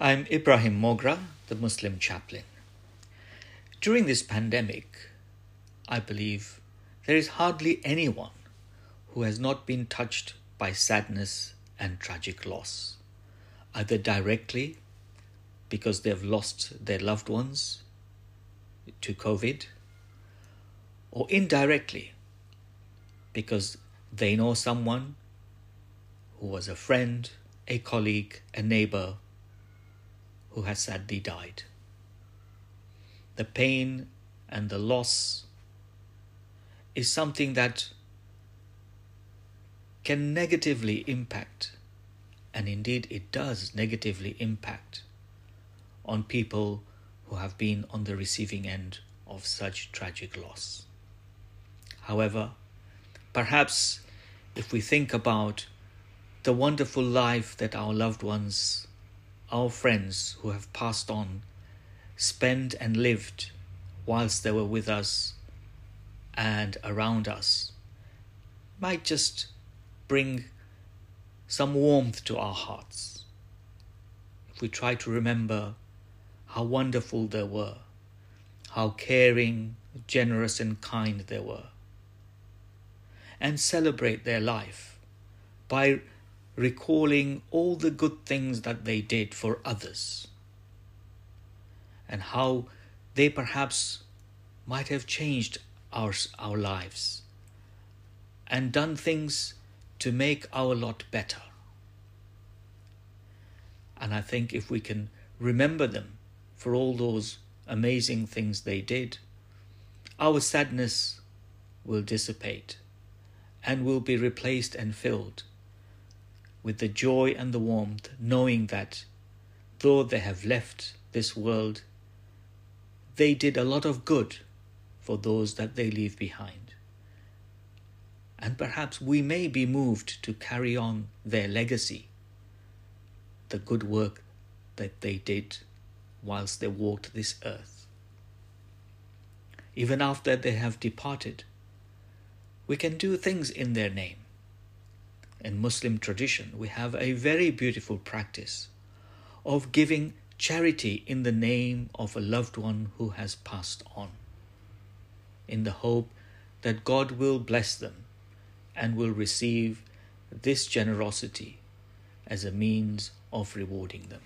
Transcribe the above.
I'm Ibrahim Mogra, the Muslim chaplain. During this pandemic, I believe there is hardly anyone who has not been touched by sadness and tragic loss, either directly because they've lost their loved ones to COVID, or indirectly because they know someone who was a friend, a colleague, a neighbor who has sadly died. The pain and the loss is something that can negatively impact, and indeed it does negatively impact, on people who have been on the receiving end of such tragic loss. However, perhaps if we think about the wonderful life that our loved ones our friends who have passed on spent and lived whilst they were with us and around us might just bring some warmth to our hearts. If we try to remember how wonderful they were, how caring, generous, and kind they were, and celebrate their life by recalling all the good things that they did for others and how they perhaps might have changed our, our lives and done things to make our lot better. And I think if we can remember them for all those amazing things they did, our sadness will dissipate and will be replaced and filled with the joy and the warmth, knowing that though they have left this world, they did a lot of good for those that they leave behind. And perhaps we may be moved to carry on their legacy, the good work that they did whilst they walked this earth. Even after they have departed, we can do things in their name in Muslim tradition, we have a very beautiful practice of giving charity in the name of a loved one who has passed on, in the hope that God will bless them and will receive this generosity as a means of rewarding them.